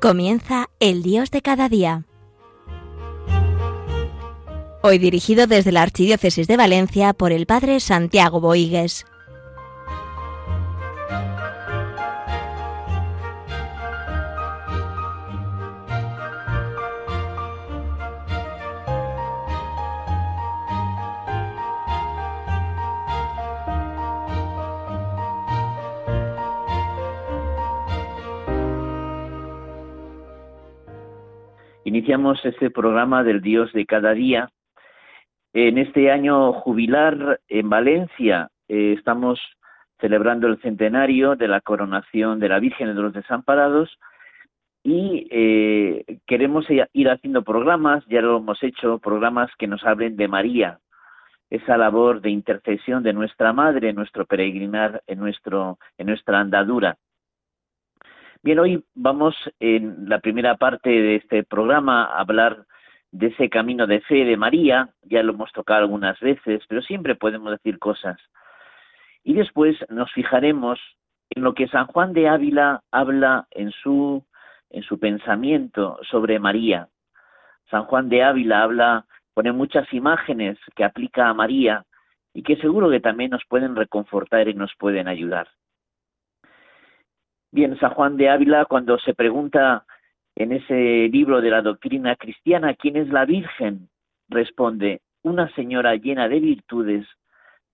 Comienza El Dios de cada día. Hoy dirigido desde la Archidiócesis de Valencia por el Padre Santiago Boigues. Iniciamos este programa del Dios de cada día. En este año jubilar en Valencia eh, estamos celebrando el centenario de la coronación de la Virgen de los Desamparados y eh, queremos ir haciendo programas, ya lo hemos hecho, programas que nos hablen de María, esa labor de intercesión de nuestra Madre, nuestro peregrinar, en, nuestro, en nuestra andadura. Bien, hoy vamos en la primera parte de este programa a hablar de ese camino de fe de María, ya lo hemos tocado algunas veces, pero siempre podemos decir cosas. Y después nos fijaremos en lo que San Juan de Ávila habla en su, en su pensamiento sobre María. San Juan de Ávila habla, pone muchas imágenes que aplica a María y que seguro que también nos pueden reconfortar y nos pueden ayudar. Bien, San Juan de Ávila, cuando se pregunta en ese libro de la doctrina cristiana quién es la Virgen, responde, una señora llena de virtudes,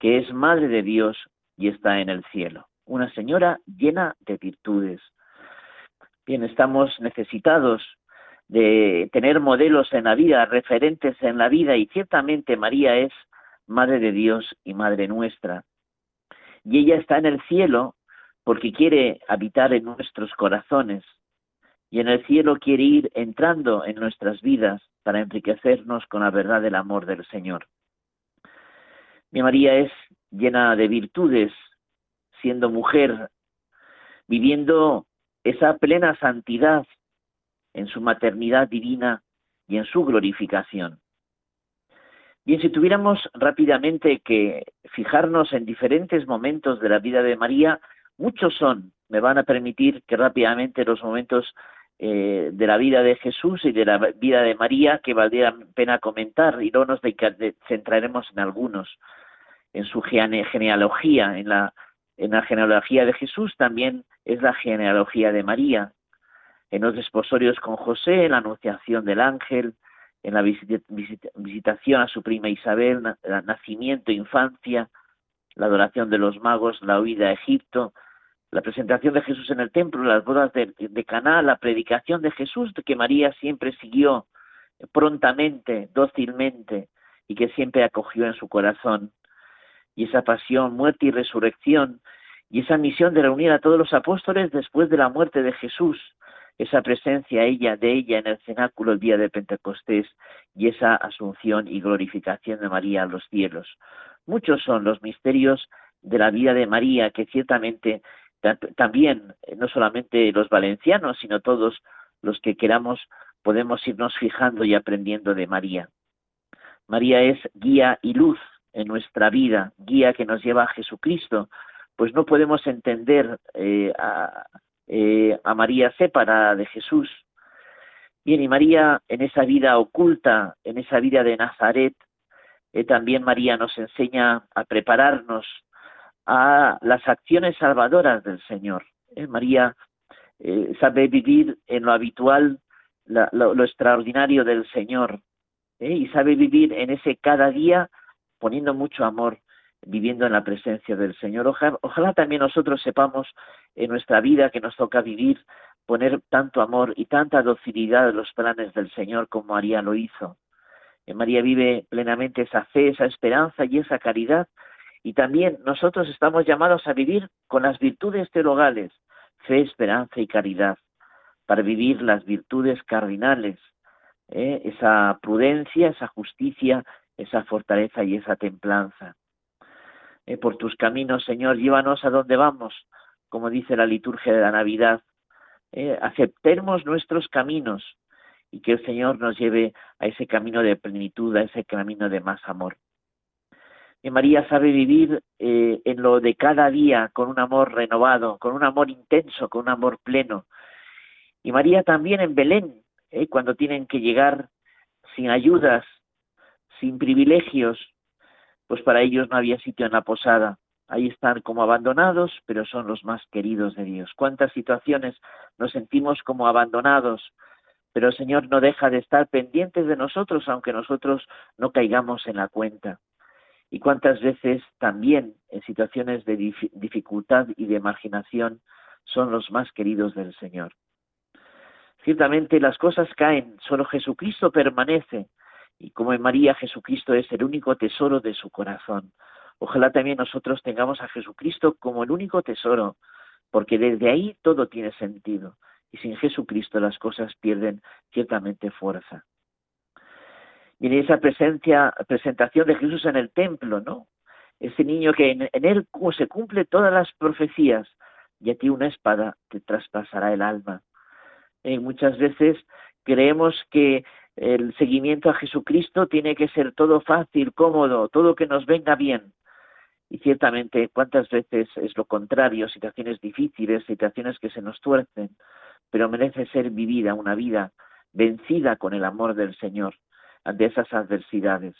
que es Madre de Dios y está en el cielo. Una señora llena de virtudes. Bien, estamos necesitados de tener modelos en la vida, referentes en la vida, y ciertamente María es Madre de Dios y Madre nuestra. Y ella está en el cielo porque quiere habitar en nuestros corazones y en el cielo quiere ir entrando en nuestras vidas para enriquecernos con la verdad del amor del Señor. Mi María es llena de virtudes, siendo mujer, viviendo esa plena santidad en su maternidad divina y en su glorificación. Bien, si tuviéramos rápidamente que fijarnos en diferentes momentos de la vida de María, Muchos son, me van a permitir que rápidamente los momentos eh, de la vida de Jesús y de la vida de María que valdría pena comentar y luego nos centraremos en algunos, en su genealogía, en la, en la genealogía de Jesús también es la genealogía de María, en los desposorios con José, en la anunciación del ángel, en la visitación a su prima Isabel, el nacimiento, infancia, la adoración de los magos, la huida a Egipto, la presentación de Jesús en el templo, las bodas de, de Caná, la predicación de Jesús que María siempre siguió prontamente, dócilmente y que siempre acogió en su corazón. Y esa pasión, muerte y resurrección y esa misión de reunir a todos los apóstoles después de la muerte de Jesús, esa presencia ella de ella en el cenáculo el día de Pentecostés y esa asunción y glorificación de María a los cielos. Muchos son los misterios de la vida de María que ciertamente también, eh, no solamente los valencianos, sino todos los que queramos, podemos irnos fijando y aprendiendo de María. María es guía y luz en nuestra vida, guía que nos lleva a Jesucristo, pues no podemos entender eh, a, eh, a María separada de Jesús. Bien, y María en esa vida oculta, en esa vida de Nazaret, también María nos enseña a prepararnos a las acciones salvadoras del Señor. ¿eh? María eh, sabe vivir en lo habitual lo, extraordinario del Señor ¿eh? y sabe vivir en ese cada día poniendo mucho amor, viviendo en la presencia del Señor. Ojalá, ojalá también nosotros sepamos en nuestra vida que nos toca vivir, poner tanto amor y tanta docilidad en los planes del Señor como María lo hizo. María vive plenamente esa fe, esa esperanza y esa caridad y también nosotros estamos llamados a vivir con las virtudes teologales, fe, esperanza y caridad, para vivir las virtudes cardinales, ¿eh? esa prudencia, esa justicia, esa fortaleza y esa templanza. ¿Eh? por tus caminos, Señor, llévanos a donde vamos, como dice la liturgia de la Navidad. ¿eh? aceptemos nuestros caminos y que el Señor nos lleve a ese camino de plenitud, a ese camino de más amor. María sabe vivir eh, en lo de cada día con un amor renovado, con un amor intenso, con un amor pleno. Y María también en Belén, ¿eh? cuando tienen que llegar sin ayudas, sin privilegios, pues para ellos no había sitio en la posada. Ahí están como abandonados, pero son los más queridos de Dios. ¿Cuántas situaciones nos sentimos como abandonados? Pero el Señor no deja de estar pendientes de nosotros, aunque nosotros no caigamos en la cuenta. Y cuántas veces también en situaciones de dificultad y de marginación son los más queridos del Señor. Ciertamente las cosas caen, solo Jesucristo permanece, y como en María Jesucristo es el único tesoro de su corazón. Ojalá también nosotros tengamos a Jesucristo como el único tesoro, porque desde ahí todo tiene sentido, y sin Jesucristo las cosas pierden ciertamente fuerza. En esa presencia, presentación de Jesús en el templo, ¿no? Ese niño que en, él se cumple todas las profecías, y a ti una espada te traspasará el alma muchas veces creemos que el seguimiento a Jesucristo tiene que ser todo fácil, cómodo, todo que nos venga bien. Y ciertamente, ¿cuántas veces es lo contrario? Situaciones difíciles, situaciones que se nos tuercen, pero merece ser vivida una vida vencida con el amor del Señor ante esas adversidades.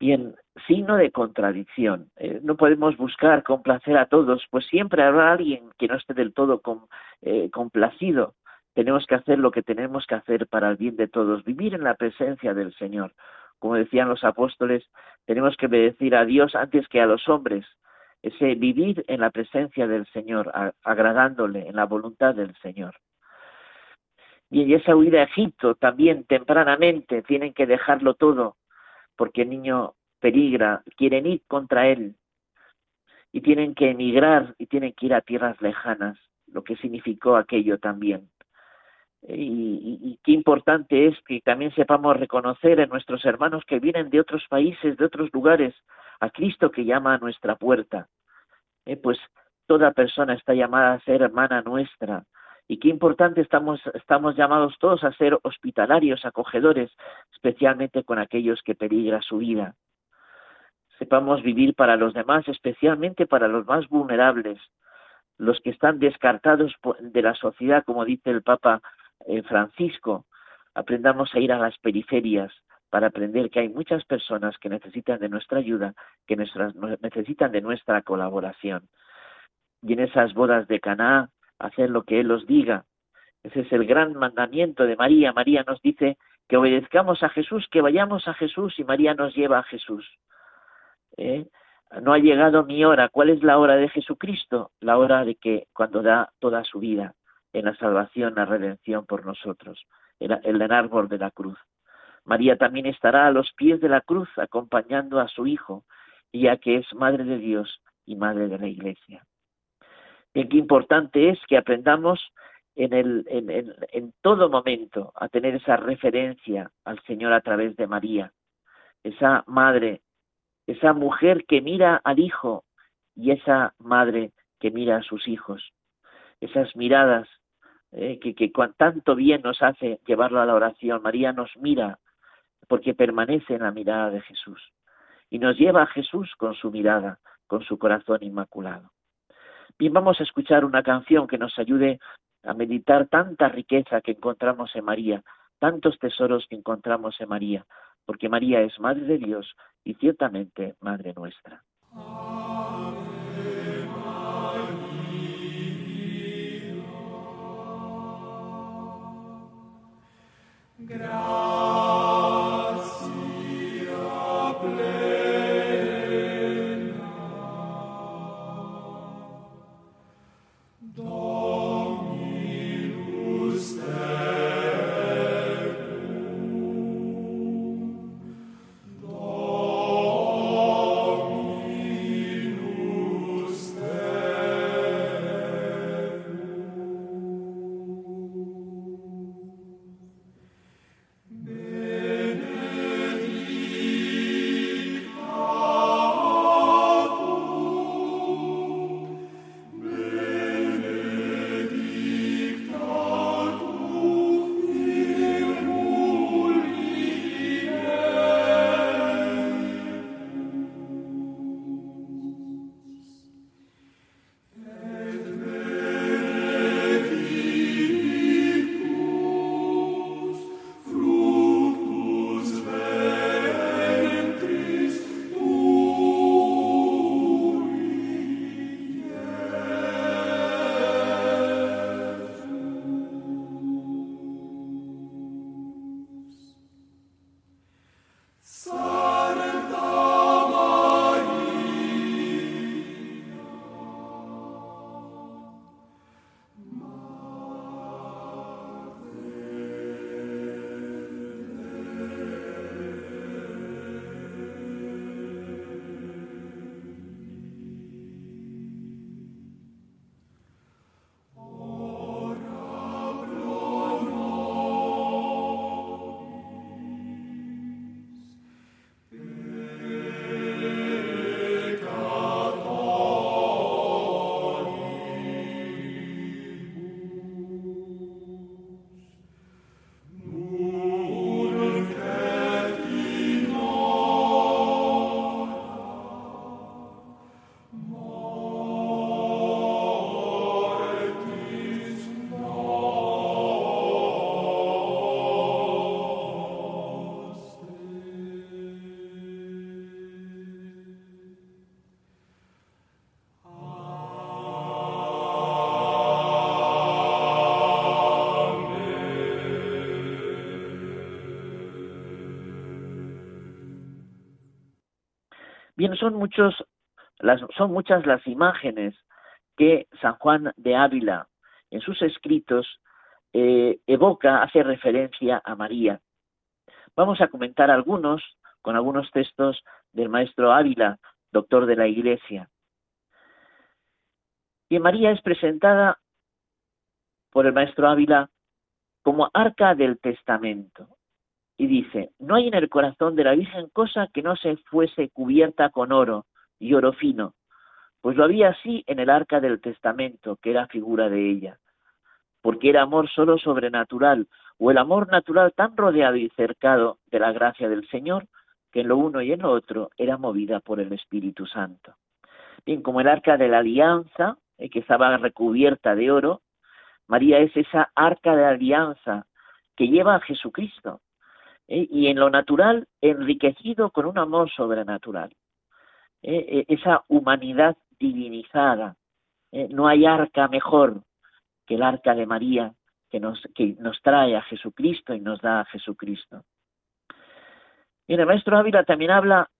Bien, signo de contradicción. Eh, no podemos buscar complacer a todos, pues siempre habrá alguien que no esté del todo eh, complacido. Tenemos que hacer lo que tenemos que hacer para el bien de todos, vivir en la presencia del Señor. Como decían los apóstoles, tenemos que obedecir a Dios antes que a los hombres. Ese vivir en la presencia del Señor, agradándole en la voluntad del Señor. Y en esa huida a Egipto también tempranamente tienen que dejarlo todo, porque el niño peligra, quieren ir contra él y tienen que emigrar y tienen que ir a tierras lejanas, lo que significó aquello también. Y, qué importante es que también sepamos reconocer en nuestros hermanos que vienen de otros países, de otros lugares, a Cristo que llama a nuestra puerta. Eh, pues toda persona está llamada a ser hermana nuestra. Y qué importante estamos, estamos llamados todos a ser hospitalarios, acogedores, especialmente con aquellos que peligra su vida sepamos vivir para los demás, especialmente para los más vulnerables, los que están descartados de la sociedad, como dice el Papa eh, Francisco. Aprendamos a ir a las periferias para aprender que hay muchas personas que necesitan de nuestra ayuda, que necesitan de nuestra colaboración. Y en esas bodas de Caná, hacer lo que Él os diga. Ese es el gran mandamiento de María. María nos dice que obedezcamos a Jesús, que vayamos a Jesús y María nos lleva a Jesús. ¿eh? no ha llegado mi hora. ¿Cuál es la hora de Jesucristo? La hora de que cuando da toda su vida en la salvación, la redención por nosotros, el, el árbol de la cruz. María también estará a los pies de la cruz acompañando a su Hijo, ya que es Madre de Dios y Madre de la Iglesia. Bien, qué importante es que aprendamos en, el, en, en todo momento a tener esa referencia al Señor a través de María, esa Madre esa mujer que mira al hijo y esa madre que mira a sus hijos, esas miradas eh, que, que tanto bien nos hace llevarlo a la oración. María nos mira porque permanece en la mirada de Jesús y nos lleva a Jesús con su mirada, con su corazón inmaculado. Bien, vamos a escuchar una canción que nos ayude a meditar tanta riqueza que encontramos en María, tantos tesoros que encontramos en María, porque María es Madre de Dios y ciertamente Madre nuestra. Bien, son muchas las imágenes que San Juan de Ávila en sus escritos eh, evoca, hace referencia a María. Vamos a comentar algunos con algunos textos del maestro Ávila, doctor de la Iglesia. Y María es presentada por el maestro Ávila como arca del testamento. Y dice, no hay en el corazón de la Virgen cosa que no se fuese cubierta con oro y oro fino, pues lo había así en el arca del testamento, que era figura de ella, porque era amor solo sobrenatural, o el amor natural tan rodeado y cercado de la gracia del Señor, que en lo uno y en lo otro era movida por el Espíritu Santo. Bien, como el arca de la alianza, eh, que estaba recubierta de oro, María es esa arca de alianza que lleva a Jesucristo, eh, y en lo natural enriquecido con un amor sobrenatural. Eh, esa humanidad divinizada. no hay arca mejor que el arca de María que nos, que nos trae a Jesucristo y nos da a Jesucristo. Y el maestro Ávila también habla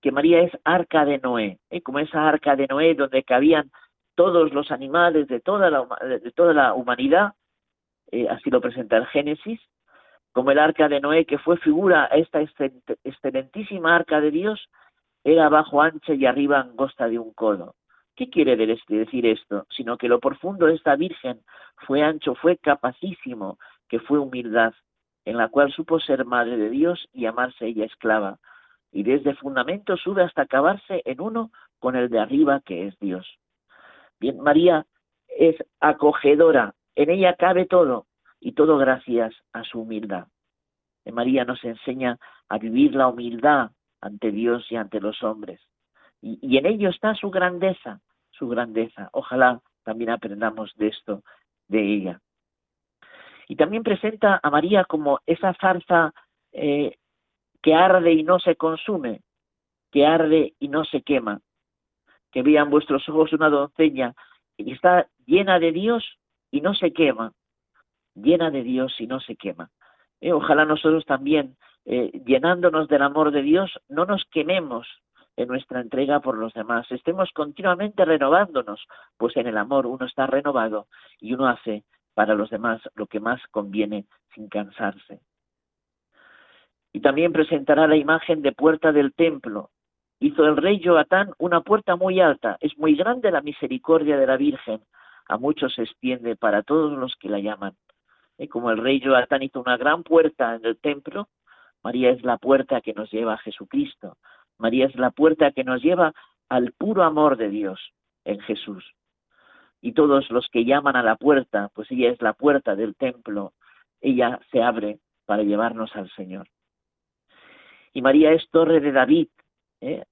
que María es arca de Noé, ¿eh? como esa arca de Noé donde cabían todos los animales de toda la, de toda la humanidad, eh, así lo presenta el Génesis, como el arca de Noé que fue figura esta excelentísima arca de Dios, era abajo ancha y arriba angosta de un codo. ¿Qué quiere decir esto? Sino que lo profundo de esta Virgen fue ancho, fue capacísimo, que fue humildad, en la cual supo ser madre de Dios y amarse ella esclava, y desde fundamento sube hasta acabarse en uno con el de arriba que es Dios. Bien, María es acogedora, en ella cabe todo, y todo gracias a su humildad. María nos enseña a vivir la humildad ante Dios y ante los hombres. Y, en ello está su grandeza, su grandeza. Ojalá también aprendamos de esto, de ella. Y también presenta a María como esa zarza eh, que arde y no se consume, que arde y no se quema. Que vean vuestros ojos una doncella que está llena de Dios y no se quema, llena de Dios y no se quema. Eh, ojalá nosotros también, eh, llenándonos del amor de Dios, no nos quememos en nuestra entrega por los demás, estemos continuamente renovándonos, pues en el amor uno está renovado y uno hace para los demás lo que más conviene sin cansarse. Y también presentará la imagen de puerta del templo. Hizo el rey Joatán una puerta muy alta. Es muy grande la misericordia de la Virgen. A muchos se extiende para todos los que la llaman. Y como el rey Joatán hizo una gran puerta en el templo, María es la puerta que nos lleva a Jesucristo. María es la puerta que nos lleva al puro amor de Dios en Jesús y todos los que llaman a la puerta, pues ella es la puerta del templo, ella se abre para llevarnos al Señor. Y María es torre de David, ¿eh?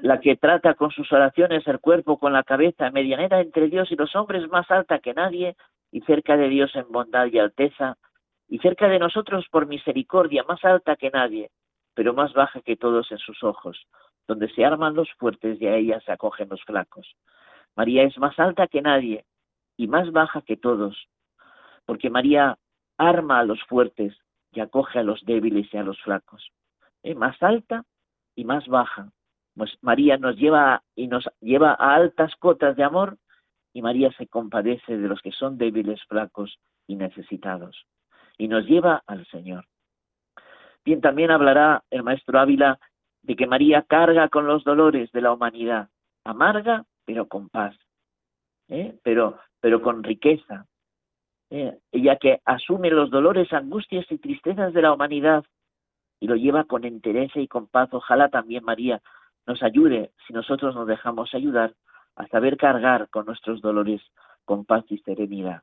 la que trata con sus oraciones el cuerpo con la cabeza, medianera entre Dios y los hombres, más alta que nadie, y cerca de Dios en bondad y alteza, y cerca de nosotros por misericordia, más alta que nadie, pero más baja que todos en sus ojos, donde se arman los fuertes y a ella se acogen los flacos. María es más alta que nadie y más baja que todos, porque María arma a los fuertes y acoge a los débiles y a los flacos. Es más alta y más baja. Pues María nos lleva y nos lleva a altas cotas de amor y María se compadece de los que son débiles, flacos y necesitados y nos lleva al Señor. Bien, también hablará el maestro Ávila de que María carga con los dolores de la humanidad, amarga pero con paz, ¿eh? pero, pero con riqueza. ¿eh? Ella que asume los dolores, angustias y tristezas de la humanidad y lo lleva con entereza y con paz. Ojalá también María nos ayude, si nosotros nos dejamos ayudar, a saber cargar con nuestros dolores con paz y serenidad.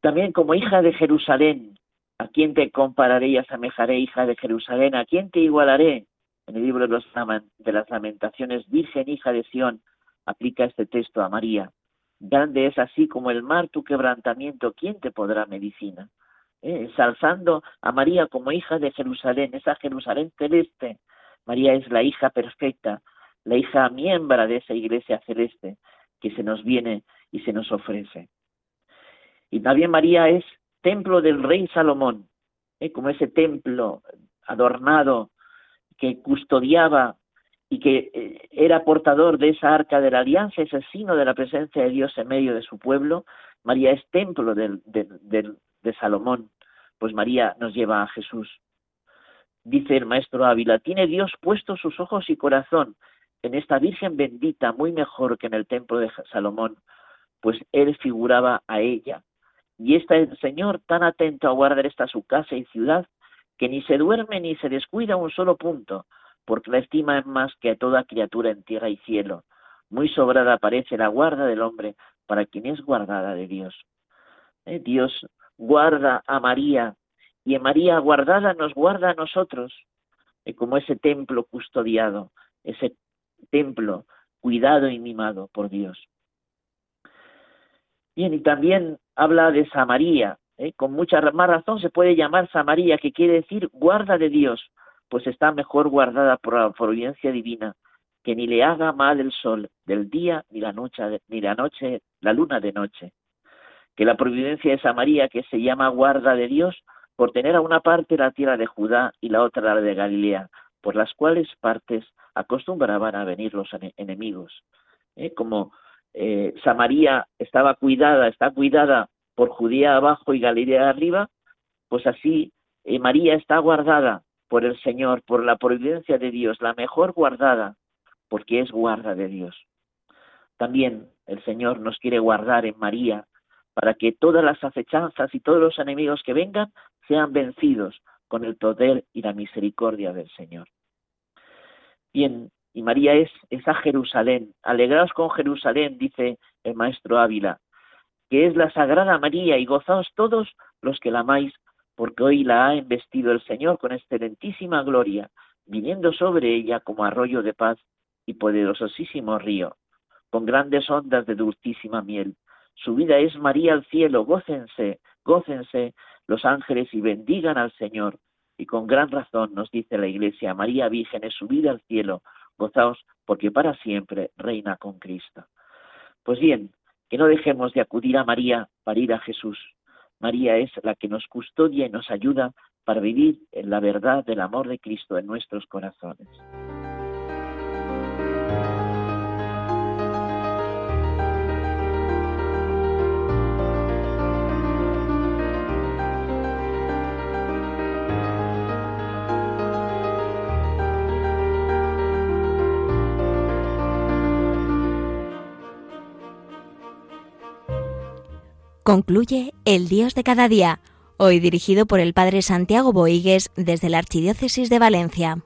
También como hija de Jerusalén, ¿a quién te compararé y asemejaré, hija de Jerusalén? ¿A quién te igualaré? en el libro de, las lamentaciones, Virgen hija de Sión, aplica este texto a María. Grande es así como el mar tu quebrantamiento, ¿quién te podrá medicina? Eh, ensalzando a María como hija de Jerusalén, esa Jerusalén celeste. María es la hija perfecta, la hija miembro de esa iglesia celeste que se nos viene y se nos ofrece. Y también María es templo del rey Salomón, eh, como ese templo adornado que custodiaba y que eh, era portador de esa arca de la alianza, ese signo de la presencia de Dios en medio de su pueblo. María es templo de Salomón, pues María nos lleva a Jesús. Dice el maestro Ávila, tiene Dios puesto sus ojos y corazón en esta Virgen bendita, muy mejor que en el templo de Salomón, pues él figuraba a ella. Y está el Señor tan atento a guardar esta su casa y ciudad, que ni se duerme ni se descuida un solo punto, porque la estima es más que a toda criatura en tierra y cielo. Muy sobrada parece la guarda del hombre para quien es guardada de Dios. Eh, Dios guarda a María y en María guardada nos guarda a nosotros, eh, como ese templo custodiado, ese templo cuidado y mimado por Dios. Bien, y también habla de Samaría, ¿eh? con mucha más razón se puede llamar Samaría, que quiere decir guarda de Dios, pues está mejor guardada por la providencia divina, que ni le haga mal el sol del día, ni la noche, ni la noche, la luna de noche. Que la providencia de Samaría, que se llama guarda de Dios, por tener a una parte la tierra de Judá y la otra la de Galilea, por las cuales partes acostumbraban a venir los enemigos. ¿eh? Como eh, Samaría estaba cuidada, está cuidada por Judía abajo y Galilea arriba, pues así eh, María está guardada por el Señor, por la providencia de Dios, la mejor guardada, porque es guarda de Dios. También el Señor nos quiere guardar en María para que todas las acechanzas y todos los enemigos que vengan sean vencidos con el poder y la misericordia del Señor. Bien, y María es esa Jerusalén. Alegraos con Jerusalén, dice el maestro Ávila, que es la Sagrada María, y gozaos todos los que la amáis, porque hoy la ha investido el Señor con excelentísima gloria, viniendo sobre ella como arroyo de paz y poderosísimo río, con grandes ondas de dulcísima miel. Su vida es María al cielo, gócense, gócense los ángeles y bendigan al Señor. Y con gran razón nos dice la Iglesia, María Virgen es subida al cielo, gozaos porque para siempre reina con Cristo. Pues bien, que no dejemos de acudir a María para ir a Jesús. María es la que nos custodia y nos ayuda para vivir en la verdad del amor de Cristo en nuestros corazones. Concluye El Dios de cada día, hoy dirigido por el Padre Santiago Boigues desde la Archidiócesis de Valencia.